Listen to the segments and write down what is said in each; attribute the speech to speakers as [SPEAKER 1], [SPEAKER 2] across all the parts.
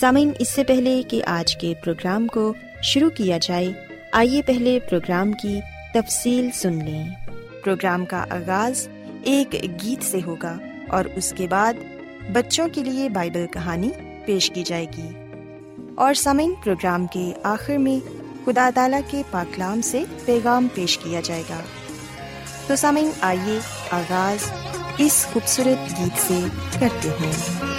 [SPEAKER 1] سامعین، اس سے پہلے کہ آج کے پروگرام کو شروع کیا جائے، آئیے پہلے پروگرام کی تفصیل سن لیں۔ پروگرام کا آغاز ایک گیت سے ہوگا اور اس کے بعد بچوں کے لیے بائبل کہانی پیش کی جائے گی۔ اور سامعین، پروگرام کے آخر میں خدا تعالی کے پاکلام سے پیغام پیش کیا جائے گا۔ تو سامعین، آئیے آغاز اس خوبصورت گیت سے کرتے ہیں۔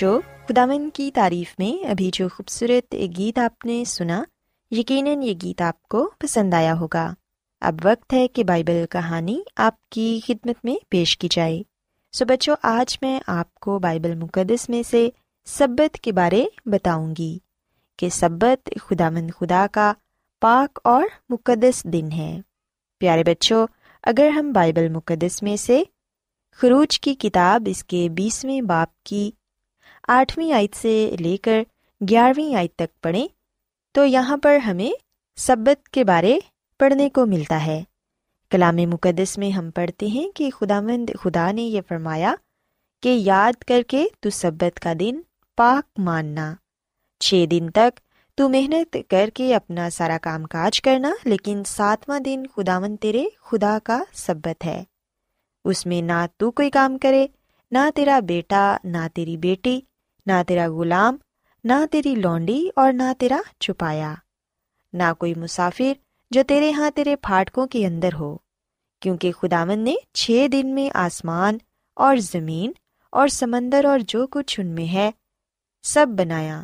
[SPEAKER 2] بچوں خداون کی تعریف میں ابھی جو خوبصورت گیت آپ نے سنا، یقیناً یہ گیت آپ کو پسند آیا ہوگا۔ اب وقت ہے کہ بائبل کہانی آپ کی خدمت میں پیش کی جائے۔ سو بچوں آج میں آپ کو بائبل مقدس میں سے سبت کے بارے بتاؤں گی کہ سبت خدا مند خدا کا پاک اور مقدس دن ہے۔ پیارے بچوں اگر ہم بائبل مقدس میں سے خروج کی کتاب اس کے بیسویں باپ کی آٹھویں آیت سے لے کر گیارہویں آیت تک پڑھیں تو یہاں پر ہمیں سبت کے بارے پڑھنے کو ملتا ہے۔ کلام مقدس میں ہم پڑھتے ہیں کہ خدا مند خدا نے یہ فرمایا کہ یاد کر کے تو سبت کا دن پاک ماننا۔ چھ دن تک تو محنت کر کے اپنا سارا کام کاج کرنا، لیکن ساتواں دن خدا مند تیرے خدا کا سبت ہے۔ اس میں نہ تو کوئی کام کرے، نہ تیرا بیٹا، نہ تیری بیٹی نہ تیرا غلام، نہ تیری لونڈی اور نہ تیرا چھپایا۔ نہ کوئی مسافر جو تیرے یہاں تیرے پھاٹکوں کے اندر ہو، کیونکہ خداون نے چھ دن میں آسمان اور زمین اور سمندر اور جو کچھ ان میں ہے سب بنایا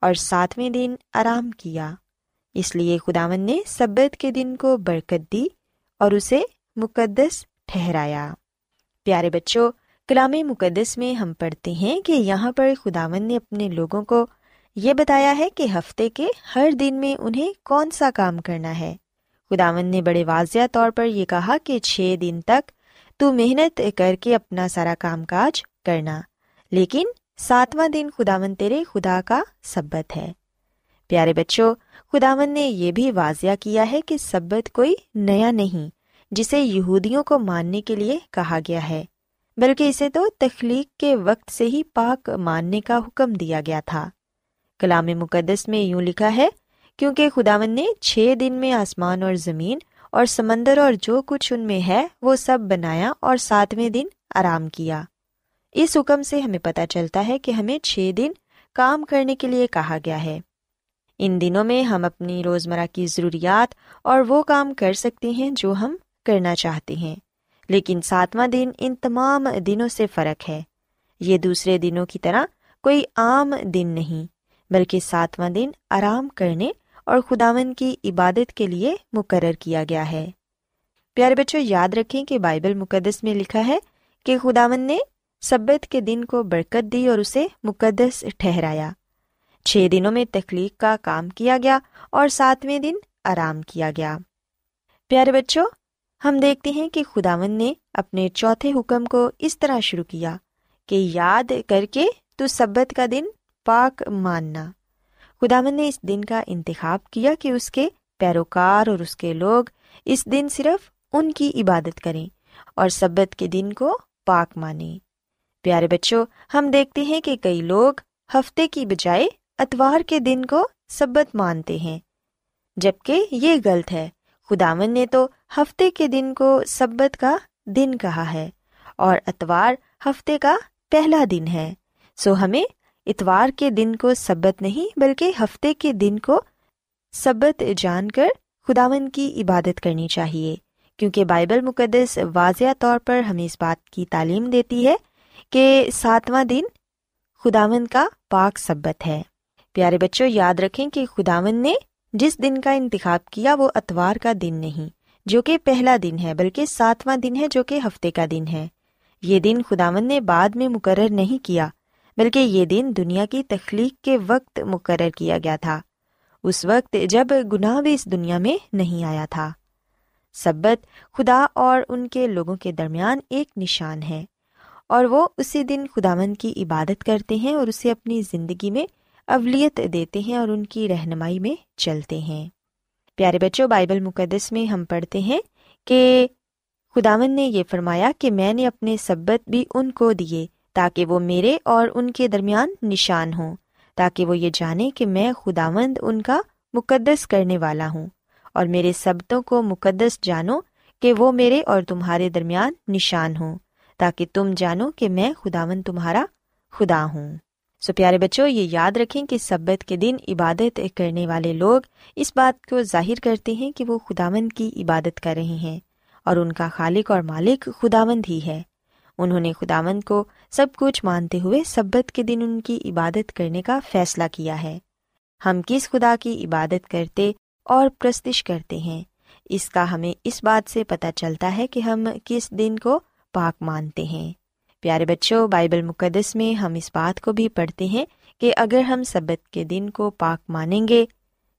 [SPEAKER 2] اور ساتویں دن آرام کیا۔ اس لیے خداون نے سبت کے دن کو برکت دی اور اسے مقدس ٹھہرایا۔ پیارے بچوں کلام مقدس میں ہم پڑھتے ہیں کہ یہاں پر خداون نے اپنے لوگوں کو یہ بتایا ہے کہ ہفتے کے ہر دن میں انہیں کون سا کام کرنا ہے۔ خداون نے بڑے واضح طور پر یہ کہا کہ چھ دن تک تو محنت کر کے اپنا سارا کام کاج کرنا، لیکن ساتواں دن خداون تیرے خدا کا سبت ہے۔ پیارے بچوں خداون نے یہ بھی واضح کیا ہے کہ سبت کوئی نیا نہیں، جسے یہودیوں کو ماننے کے لیے کہا گیا ہے۔ بلکہ اسے تو تخلیق کے وقت سے ہی پاک ماننے کا حکم دیا گیا تھا۔ کلام مقدس میں یوں لکھا ہے، کیونکہ خداون نے چھ دن میں آسمان اور زمین اور سمندر اور جو کچھ ان میں ہے، وہ سب بنایا اور ساتویں دن آرام کیا۔ اس حکم سے ہمیں پتہ چلتا ہے کہ ہمیں چھ دن کام کرنے کے لیے کہا گیا ہے۔ ان دنوں میں ہم اپنی روزمرہ کی ضروریات اور وہ کام کر سکتے ہیں جو ہم کرنا چاہتے ہیں۔ لیکن ساتواں دن ان تمام دنوں سے فرق ہے۔ یہ دوسرے دنوں کی طرح کوئی عام دن نہیں، بلکہ ساتواں دن آرام کرنے اور خداون کی عبادت کے لیے مقرر کیا گیا ہے۔ پیارے بچوں، یاد رکھیں کہ بائبل مقدس میں لکھا ہے کہ خداون نے سبت کے دن کو برکت دی اور اسے مقدس ٹھہرایا۔ چھ دنوں میں تخلیق کا کام کیا گیا اور ساتویں دن آرام کیا گیا۔ پیارے بچوں ہم دیکھتے ہیں کہ خداون نے اپنے چوتھے حکم کو اس طرح شروع کیا کہ یاد کر کے تو سبت کا دن پاک ماننا۔ خداون نے اس دن کا انتخاب کیا کہ اس کے پیروکار اور اس کے لوگ اس دن صرف ان کی عبادت کریں اور سبت کے دن کو پاک مانیں۔ پیارے بچوں، ہم دیکھتے ہیں کہ کئی لوگ ہفتے کی بجائے اتوار کے دن کو سبت مانتے ہیں، جبکہ یہ غلط ہے۔ خداون نے تو ہفتے کے دن کو سبت کا دن کہا ہے اور اتوار ہفتے کا پہلا دن ہے۔ سو ہمیں اتوار کے دن کو سبت نہیں بلکہ ہفتے کے دن کو سبت جان کر خداون کی عبادت کرنی چاہیے، کیونکہ بائبل مقدس واضح طور پر ہمیں اس بات کی تعلیم دیتی ہے کہ ساتواں دن خداون کا پاک سبت ہے۔ پیارے بچوں، یاد رکھیں کہ خداون نے جس دن کا انتخاب کیا وہ اتوار کا دن نہیں، جو کہ پہلا دن ہے، بلکہ ساتواں دن ہے، جو کہ ہفتے کا دن ہے۔ یہ دن خداون نے بعد میں مقرر نہیں کیا، بلکہ یہ دن دنیا کی تخلیق کے وقت مقرر کیا گیا تھا۔ اس وقت جب گناہ بھی اس دنیا میں نہیں آیا تھا۔ سبت خدا اور ان کے لوگوں کے درمیان ایک نشان ہے اور وہ اسی دن خداون کی عبادت کرتے ہیں اور اسے اپنی زندگی میں اولیت دیتے ہیں اور ان کی رہنمائی میں چلتے ہیں۔ پیارے بچوں، بائبل مقدس میں ہم پڑھتے ہیں کہ خداون نے یہ فرمایا کہ میں نے اپنے سبت بھی ان کو دیے تاکہ وہ میرے اور ان کے درمیان نشان ہوں، تاکہ وہ یہ جانے کہ میں خداوند ان کا مقدس کرنے والا ہوں اور میرے سبتوں کو مقدس جانو کہ وہ میرے اور تمہارے درمیان نشان ہوں، تاکہ تم جانو کہ میں خداون تمہارا خدا ہوں۔ سو پیارے بچوں، یہ یاد رکھیں کہ سبت کے دن عبادت کرنے والے لوگ اس بات کو ظاہر کرتے ہیں کہ وہ خداوند کی عبادت کر رہے ہیں اور ان کا خالق اور مالک خداوند ہی ہے۔ انہوں نے خداوند کو سب کچھ مانتے ہوئے سبت کے دن ان کی عبادت کرنے کا فیصلہ کیا ہے۔ ہم کس خدا کی عبادت کرتے اور پرستش کرتے ہیں؟ اس کا ہمیں اس بات سے پتہ چلتا ہے کہ ہم کس دن کو پاک مانتے ہیں۔ پیارے بچوں، بائبل مقدس میں ہم اس بات کو بھی پڑھتے ہیں کہ اگر ہم سبت کے دن کو پاک مانیں گے،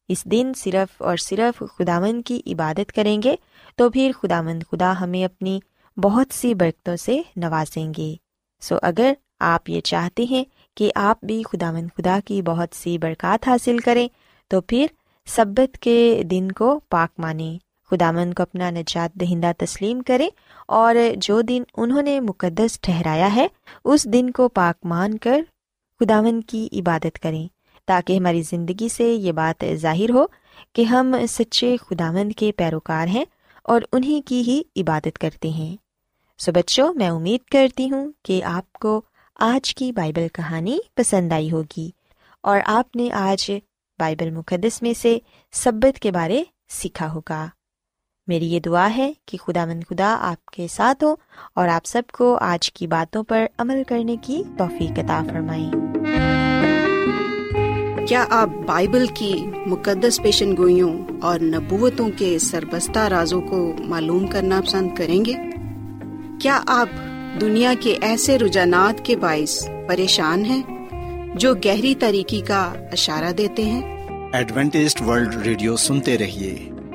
[SPEAKER 2] اس دن صرف اور صرف خداون کی عبادت کریں گے، تو پھر خدا مند خدا ہمیں اپنی بہت سی برکتوں سے نوازیں گے۔ سو اگر آپ یہ چاہتے ہیں کہ آپ بھی خدا مند خدا کی بہت سی برکات حاصل کریں، تو پھر سبت کے دن کو پاک مانیں۔ خدامند کو اپنا نجات دہندہ تسلیم کریں اور جو دن انہوں نے مقدس ٹھہرایا ہے، اس دن کو پاک مان کر خداون کی عبادت کریں تاکہ ہماری زندگی سے یہ بات ظاہر ہو کہ ہم سچے خداوند کے پیروکار ہیں اور انہیں کی ہی عبادت کرتے ہیں۔ سو بچوں، میں امید کرتی ہوں کہ آپ کو آج کی بائبل کہانی پسند آئی ہوگی اور آپ نے آج بائبل مقدس میں سے سبت کے بارے سیکھا ہوگا۔ میری یہ دعا ہے کہ خدا مند خدا آپ کے ساتھ ہو اور آپ سب کو آج کی باتوں پر عمل کرنے کی توفیق عطا فرمائیں۔
[SPEAKER 3] کیا آپ بائبل کی مقدس پیشن گوئیوں اور نبوتوں کے سربستہ رازوں کو معلوم کرنا پسند کریں گے؟ کیا آپ دنیا کے ایسے رجحانات کے باعث پریشان ہیں جو گہری طریقے کا اشارہ دیتے ہیں؟
[SPEAKER 4] ورلڈ ریڈیو سنتے رہیے۔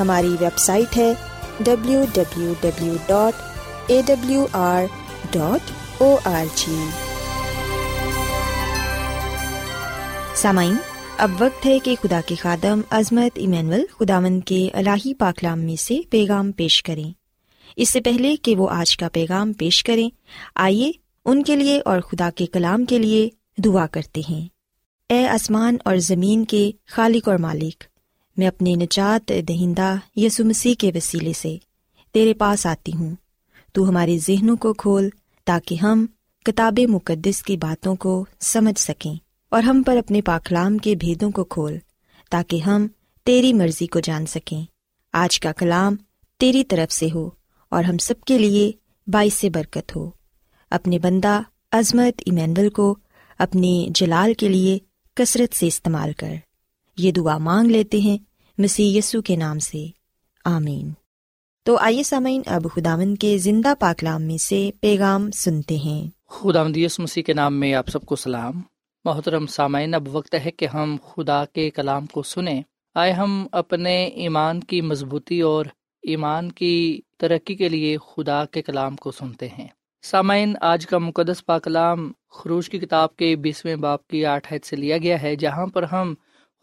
[SPEAKER 2] ہماری ویب سائٹ ہے W W W dot A W R dot O R G سامعین، اب وقت ہے کہ خدا کے خادم عظمت ایمینول خدامند کے الہی پاکلام میں سے پیغام پیش کریں۔ اس سے پہلے کہ وہ آج کا پیغام پیش کریں، آئیے ان کے لیے اور خدا کے کلام کے لیے دعا کرتے ہیں۔ اے آسمان اور زمین کے خالق اور مالک میں اپنے نجات دہندہ یسو مسیح کے وسیلے سے تیرے پاس آتی ہوں۔ تو ہمارے ذہنوں کو کھول تاکہ ہم کتاب مقدس کی باتوں کو سمجھ سکیں اور ہم پر اپنے پاکلام کے بھیدوں کو کھول تاکہ ہم تیری مرضی کو جان سکیں۔ آج کا کلام تیری طرف سے ہو اور ہم سب کے لیے باعث برکت ہو۔ اپنے بندہ عظمت ایمینول کو اپنے جلال کے لیے کثرت سے استعمال کر۔ یہ دعا مانگ لیتے ہیں مسیح یسو کے نام سے۔ آمین۔ تو آئیے سامعین، اب خداون کے زندہ پاکلام میں سے پیغام سنتے ہیں۔
[SPEAKER 5] خدا مدیس مسیح کے نام میں آپ سب کو سلام۔ محترم سامعین، اب وقت ہے کہ ہم خدا کے کلام کو سنیں۔ آئے ہم اپنے ایمان کی مضبوطی اور ایمان کی ترقی کے لیے خدا کے کلام کو سنتے ہیں۔ سامعین، آج کا مقدس پاکلام خروش کی کتاب کے بیسویں باپ کی آٹھ حید سے لیا گیا ہے، جہاں پر ہم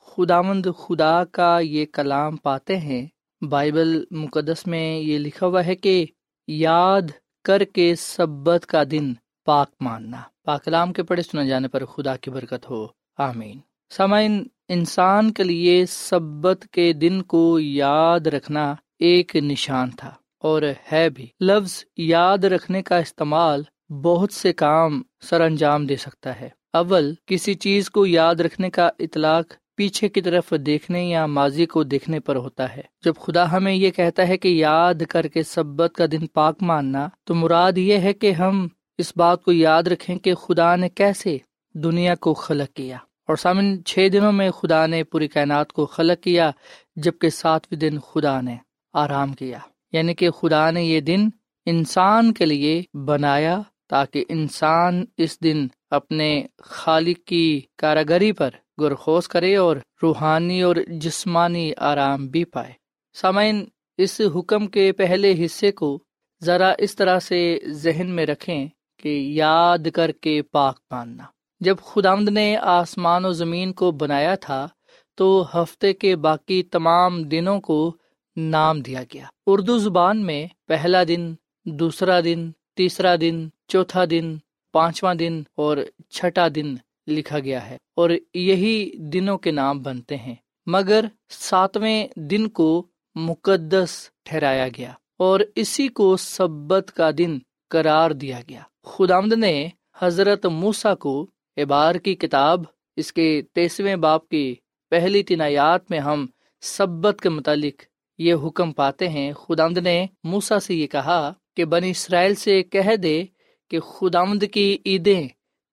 [SPEAKER 5] خداوند خدا کا یہ کلام پاتے ہیں۔ بائبل مقدس میں یہ لکھا ہوا ہے کہ یاد کر کے سبت کا دن پاک ماننا۔ پاکلام کے پڑھے سنا جانے پر خدا کی برکت ہو۔ آمین۔ سامعین، انسان کے لیے سبت کے دن کو یاد رکھنا ایک نشان تھا اور ہے بھی۔ لفظ یاد رکھنے کا استعمال بہت سے کام سر انجام دے سکتا ہے۔ اول، کسی چیز کو یاد رکھنے کا اطلاق پیچھے کی طرف دیکھنے یا ماضی کو دیکھنے پر ہوتا ہے۔ جب خدا ہمیں یہ کہتا ہے کہ یاد کر کے سبت کا دن پاک ماننا، تو مراد یہ ہے کہ ہم اس بات کو یاد رکھیں کہ خدا نے کیسے دنیا کو خلق کیا۔ اور سامن چھ دنوں میں خدا نے پوری کائنات کو خلق کیا، جبکہ ساتویں دن خدا نے آرام کیا۔ یعنی کہ خدا نے یہ دن انسان کے لیے بنایا تاکہ انسان اس دن اپنے خالق کی کاراگری پر گرخوز کرے اور روحانی اور جسمانی آرام بھی پائے۔ سامعین، اس حکم کے پہلے حصے کو ذرا اس طرح سے ذہن میں رکھیں کہ یاد کر کے پاک ماننا۔ جب خدامد نے آسمان و زمین کو بنایا تھا، تو ہفتے کے باقی تمام دنوں کو نام دیا گیا۔ اردو زبان میں پہلا دن، دوسرا دن، تیسرا دن، چوتھا دن، پانچواں دن اور چھٹا دن لکھا گیا ہے اور یہی دنوں کے نام بنتے ہیں۔ مگر ساتویں دن کو مقدس ٹھہرایا گیا اور اسی کو سبت کا دن قرار دیا گیا۔ خدامد نے حضرت موسا کو ابار کی کتاب، اس کے تیسویں باپ کی پہلی تینایات میں ہم سبت کے متعلق یہ حکم پاتے ہیں۔ خدامد نے موسا سے یہ کہا کہ بنی اسرائیل سے کہہ دے کہ خدامد کی عیدیں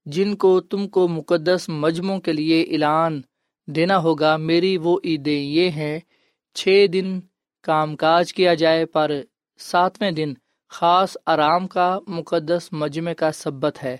[SPEAKER 5] جن کو تم کو مقدس مجموعوں کے لیے اعلان دینا ہوگا، میری وہ عیدیں یہ ہیں، چھ دن کام کاج کیا جائے، پر ساتویں دن خاص آرام کا مقدس مجمع کا سبت ہے۔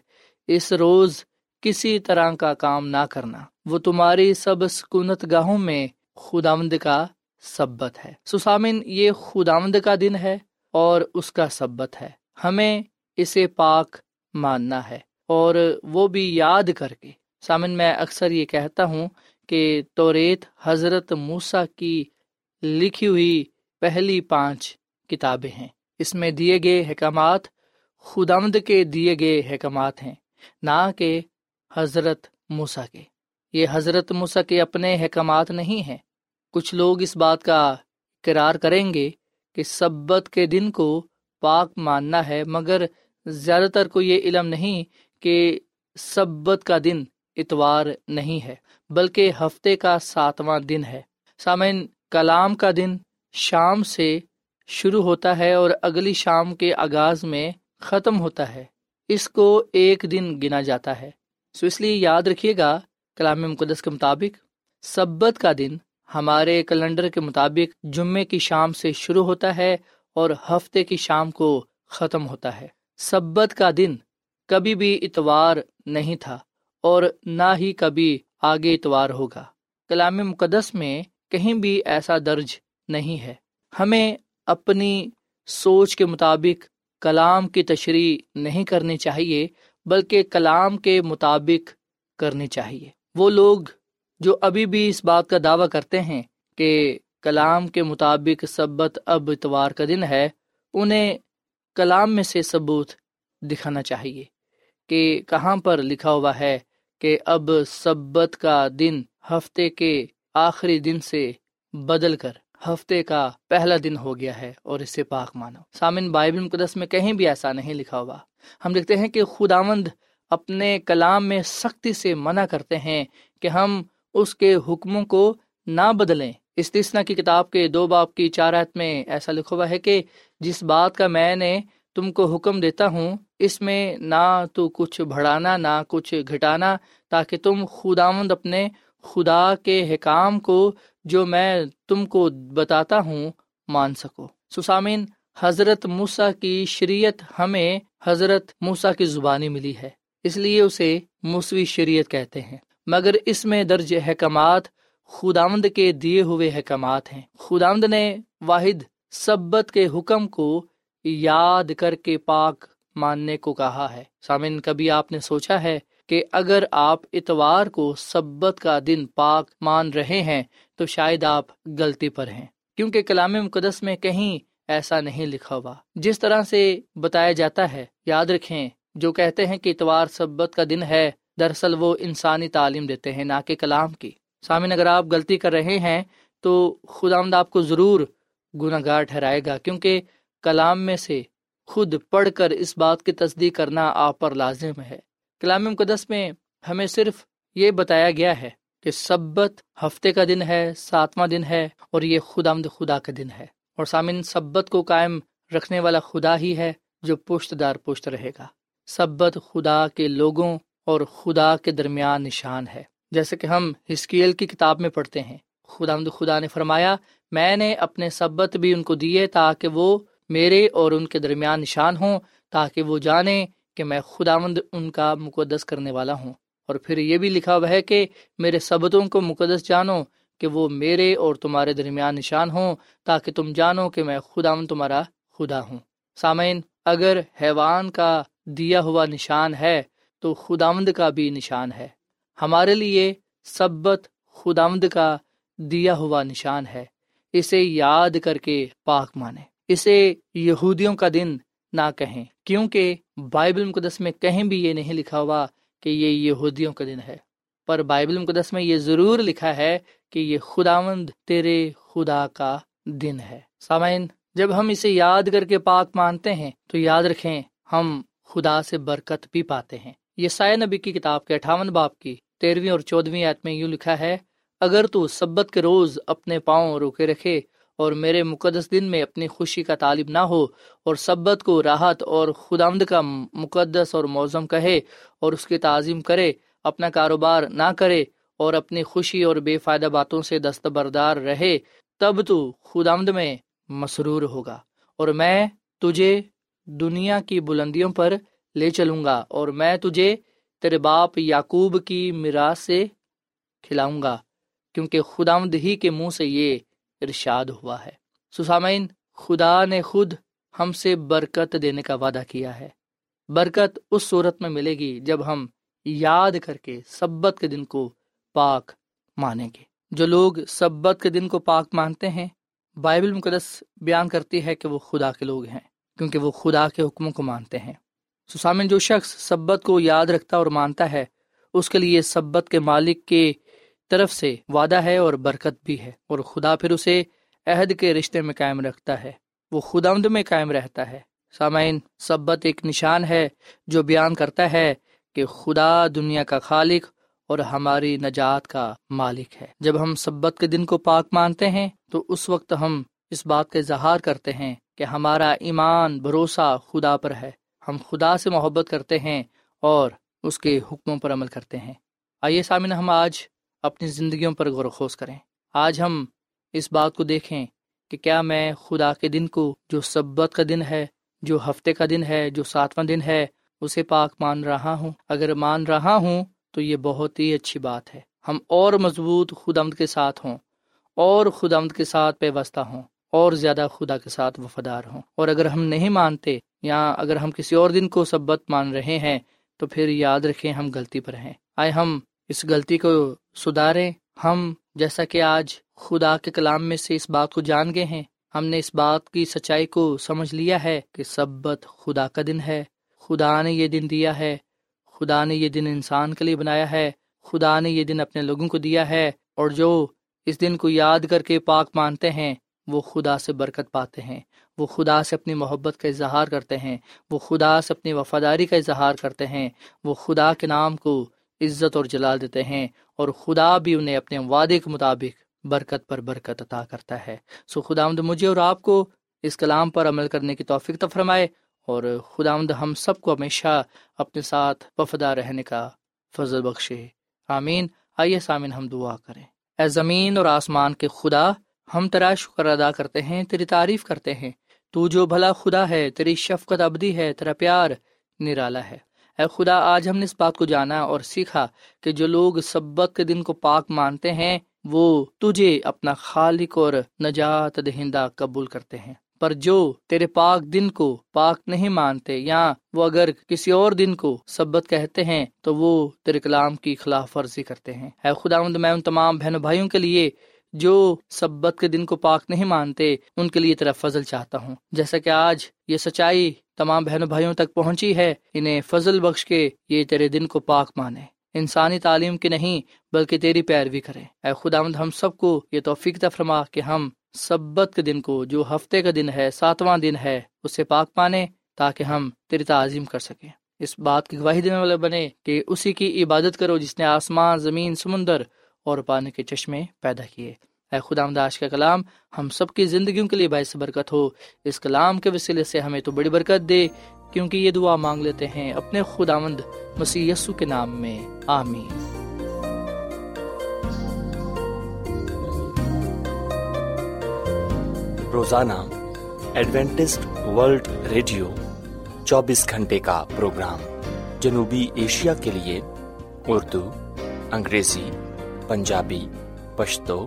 [SPEAKER 5] اس روز کسی طرح کا کام نہ کرنا۔ وہ تمہاری سب سکونت گاہوں میں خداوند کا سبت ہے۔ سسامن، یہ خداوند کا دن ہے اور اس کا سبت ہے۔ ہمیں اسے پاک ماننا ہے۔ اور وہ بھی یاد کر کے۔ سامن، میں اکثر یہ کہتا ہوں کہ توریت حضرت موسا کی لکھی ہوئی پہلی پانچ کتابیں ہیں۔ اس میں دیے گئے احکامات خدامد کے دیے گئے احکامات ہیں، نہ کہ حضرت موسا کے۔ یہ حضرت موسا کے اپنے احکامات نہیں ہیں۔ کچھ لوگ اس بات کا کرار کریں گے کہ سبت کے دن کو پاک ماننا ہے، مگر زیادہ تر کو یہ علم نہیں کہ سبت کا دن اتوار نہیں ہے، بلکہ ہفتے کا ساتواں دن ہے۔ سامعین، کلام کا دن شام سے شروع ہوتا ہے اور اگلی شام کے آغاز میں ختم ہوتا ہے۔ اس کو ایک دن گنا جاتا ہے۔ سو اس لیے یاد رکھیے گا کلام مقدس کے مطابق، سبت کا دن ہمارے کیلنڈر کے مطابق جمعے کی شام سے شروع ہوتا ہے اور ہفتے کی شام کو ختم ہوتا ہے۔ سبت کا دن کبھی بھی اتوار نہیں تھا اور نہ ہی کبھی آگے اتوار ہوگا۔ کلام مقدس میں کہیں بھی ایسا درج نہیں ہے۔ ہمیں اپنی سوچ کے مطابق کلام کی تشریح نہیں کرنی چاہیے، بلکہ کلام کے مطابق کرنی چاہیے۔ وہ لوگ جو ابھی بھی اس بات کا دعویٰ کرتے ہیں کہ کلام کے مطابق سبت اب اتوار کا دن ہے، انہیں کلام میں سے ثبوت دکھانا چاہیے۔ کہ کہاں پر لکھا ہوا ہے کہ اب سبت کا دن ہفتے کے آخری دن سے بدل کر ہفتے کا پہلا دن ہو گیا ہے اور اسے پاک مانو۔ سامن بائبل مقدس میں کہیں بھی ایسا نہیں لکھا ہوا۔ ہم لکھتے ہیں کہ خداوند اپنے کلام میں سختی سے منع کرتے ہیں کہ ہم اس کے حکموں کو نہ بدلیں۔ استثنا کی کتاب کے دو باپ کی چارت میں ایسا لکھا ہوا ہے کہ جس بات کا میں نے تم کو حکم دیتا ہوں، اس میں نہ تو کچھ بڑھانا، نہ کچھ گھٹانا، تاکہ تم خداوند اپنے خدا کے حکام کو جو میں تم کو بتاتا ہوں مان سکو۔ سسامین، حضرت موسا کی شریعت ہمیں حضرت موسا کی زبانی ملی ہے، اس لیے اسے موسوی شریعت کہتے ہیں۔ مگر اس میں درج احکامات خداوند کے دیے ہوئے احکامات ہیں۔ خداوند نے واحد سبت کے حکم کو یاد کر کے پاک ماننے کو کہا ہے۔ سامن کبھی آپ نے سوچا ہے کہ اگر آپ اتوار کو سبت کا دن پاک مان رہے ہیں، تو شاید آپ غلطی پر ہیں۔ کیونکہ کلام مقدس میں کہیں ایسا نہیں لکھا ہوا۔ جس طرح سے بتایا جاتا ہے، یاد رکھیں، جو کہتے ہیں کہ اتوار سبت کا دن ہے، دراصل وہ انسانی تعلیم دیتے ہیں، نہ کہ کلام کی۔ سامن اگر آپ غلطی کر رہے ہیں، تو خدا آمد آپ کو ضرور گناہ گار ٹھہرائے گا، کیونکہ کلام میں سے خود پڑھ کر اس بات کی تصدیق کرنا آپ پر لازم ہے۔ کلام مقدس میں ہمیں صرف یہ بتایا گیا ہے کہ سبت ہفتے کا دن ہے، ساتواں دن ہے اور یہ خدا آمد خدا کا دن ہے۔ اور سامن سبت کو قائم رکھنے والا خدا ہی ہے جو پشت دار پشت رہے گا۔ سبت خدا کے لوگوں اور خدا کے درمیان نشان ہے۔ جیسے کہ ہم ہسکیل کی کتاب میں پڑھتے ہیں خدا خدا نے فرمایا، میں نے اپنے سبت بھی ان کو دیے تاکہ وہ میرے اور ان کے درمیان نشان ہوں تاکہ وہ جانے کہ میں خداوند ان کا مقدس کرنے والا ہوں۔ اور پھر یہ بھی لکھا ہوا ہے کہ میرے سبتوں کو مقدس جانو کہ وہ میرے اور تمہارے درمیان نشان ہوں تاکہ تم جانو کہ میں خدا تمہارا خدا ہوں۔ سامعین، اگر حیوان کا دیا ہوا نشان ہے تو خداوند کا بھی نشان ہے۔ ہمارے لیے سبت خداوند کا دیا ہوا نشان ہے۔ اسے یاد کر کے پاک مانے۔ اسے یہودیوں کا دن نہ کہیں، کیونکہ بائبل مقدس میں کہیں بھی یہ نہیں لکھا ہوا کہ یہ یہودیوں کا دن ہے۔ پر بائبل مقدس میں یہ ضرور لکھا ہے کہ یہ خداوند تیرے خدا کا دن ہے۔ سامعین، جب ہم اسے یاد کر کے پاک مانتے ہیں، تو یاد رکھیں، ہم خدا سے برکت بھی پاتے ہیں۔ یہ سائے نبی کی کتاب کے اٹھاون باپ کی تیرہویں اور چودہویں آیت میں یوں لکھا ہے، اگر تو سبت کے روز اپنے پاؤں روکے رکھے اور میرے مقدس دن میں اپنی خوشی کا طالب نہ ہو اور سبت کو راحت اور خدامد کا مقدس اور موزم کہے اور اس کی تعظیم کرے، اپنا کاروبار نہ کرے اور اپنی خوشی اور بے فائدہ باتوں سے دستبردار رہے، تب تو خدامد میں مسرور ہوگا اور میں تجھے دنیا کی بلندیوں پر لے چلوں گا اور میں تجھے تیرے باپ یعقوب کی میراث سے کھلاؤں گا، کیونکہ خدامد ہی کے منہ سے یہ ارشاد ہوا ہے۔ سسامین، خدا نے خود ہم سے برکت دینے کا وعدہ کیا ہے۔ برکت اس صورت میں ملے گی جب ہم یاد کر کے سبت کے دن کو پاک مانیں گے۔ جو لوگ سبت کے دن کو پاک مانتے ہیں، بائبل مقدس بیان کرتی ہے کہ وہ خدا کے لوگ ہیں، کیونکہ وہ خدا کے حکموں کو مانتے ہیں۔ سسامن جو شخص سبت کو یاد رکھتا اور مانتا ہے، اس کے لیے سبت کے مالک کے طرف سے وعدہ ہے اور برکت بھی ہے، اور خدا پھر اسے عہد کے رشتے میں قائم رکھتا ہے۔ وہ خدا میں قائم رہتا ہے۔ سامعین، سبت ایک نشان ہے جو بیان کرتا ہے کہ خدا دنیا کا خالق اور ہماری نجات کا مالک ہے۔ جب ہم سبت کے دن کو پاک مانتے ہیں، تو اس وقت ہم اس بات کا اظہار کرتے ہیں کہ ہمارا ایمان بھروسہ خدا پر ہے۔ ہم خدا سے محبت کرتے ہیں اور اس کے حکموں پر عمل کرتے ہیں۔ آئیے سامن ہم آج اپنی زندگیوں پر غور و خوص کریں۔ آج ہم اس بات کو دیکھیں کہ کیا میں خدا کے دن کو جو سبت کا دن ہے، جو ہفتے کا دن ہے، جو ساتواں دن ہے، اسے پاک مان رہا ہوں۔ اگر مان رہا ہوں تو یہ بہت ہی اچھی بات ہے۔ ہم اور مضبوط خود آمد کے ساتھ ہوں، اور خود آمد کے ساتھ پیوستہ ہوں، اور زیادہ خدا کے ساتھ وفادار ہوں۔ اور اگر ہم نہیں مانتے یا اگر ہم کسی اور دن کو سبت مان رہے ہیں، تو پھر یاد رکھیں ہم غلطی پر ہیں۔ آئے ہم اس غلطی کو سدھاریں۔ ہم، جیسا کہ آج خدا کے کلام میں سے اس بات کو جان گئے ہیں، ہم نے اس بات کی سچائی کو سمجھ لیا ہے کہ سبت خدا کا دن ہے۔ خدا نے یہ دن دیا ہے۔ خدا نے یہ دن انسان کے لیے بنایا ہے۔ خدا نے یہ دن اپنے لوگوں کو دیا ہے۔ اور جو اس دن کو یاد کر کے پاک مانتے ہیں، وہ خدا سے برکت پاتے ہیں۔ وہ خدا سے اپنی محبت کا اظہار کرتے ہیں۔ وہ خدا سے اپنی وفاداری کا اظہار کرتے ہیں۔ وہ خدا کے نام کو عزت اور جلال دیتے ہیں اور خدا بھی انہیں اپنے وعدے کے مطابق برکت پر برکت عطا کرتا ہے۔ سو خدا آمد مجھے اور آپ کو اس کلام پر عمل کرنے کی توفیق فرمائے اور خدا آمد ہم سب کو ہمیشہ اپنے ساتھ وفدا رہنے کا فضل بخشے۔ آمین۔ آئیے سامن ہم دعا کریں۔ اے زمین اور آسمان کے خدا، ہم تیرا شکر ادا کرتے ہیں، تیری تعریف کرتے ہیں۔ تو جو بھلا خدا ہے، تیری شفقت ابدی ہے، تیرا پیار نرالا ہے۔ اے خدا، آج ہم نے اس بات کو جانا اور سیکھا کہ جو لوگ سبق کے دن کو پاک مانتے ہیں، وہ تجھے اپنا خالق اور نجات دہندہ قبول کرتے ہیں۔ پر جو تیرے پاک دن کو پاک نہیں مانتے یا وہ اگر کسی اور دن کو سبت کہتے ہیں، تو وہ تیرے کلام کی خلاف ورزی کرتے ہیں۔ اے خدا میں ان تمام بہن بھائیوں کے لیے جو سبت کے دن کو پاک نہیں مانتے، ان کے لیے تیرا فضل چاہتا ہوں۔ جیسا کہ آج یہ سچائی تمام بہنوں بھائیوں تک پہنچی ہے، انہیں فضل بخش کے یہ تیرے دن کو پاک مانے۔ انسانی تعلیم کے نہیں، بلکہ تیری پیروی کرے۔ اے خدا ہم سب کو یہ توفیق فرما کہ ہم سبت کے دن کو، جو ہفتے کا دن ہے، ساتواں دن ہے، اسے پاک پانے تاکہ ہم تیری تعظیم کر سکیں۔ اس بات کی گواہی دینے والے بنے کہ اسی کی عبادت کرو جس نے آسمان، زمین، سمندر اور پانی کے چشمے پیدا کیے۔ اے خدا آمداش کا کلام ہم سب کی زندگیوں کے لیے باعث برکت ہو۔ اس کلام کے وسیلے سے ہمیں تو بڑی برکت دے، کیونکہ یہ دعا مانگ لیتے ہیں اپنے خداوند مسیح یسو کے نام میں۔ آمین۔
[SPEAKER 6] روزانہ ایڈوینٹسٹ ورلڈ ریڈیو چوبیس گھنٹے کا پروگرام جنوبی ایشیا کے لیے اردو، انگریزی، پنجابی، پشتو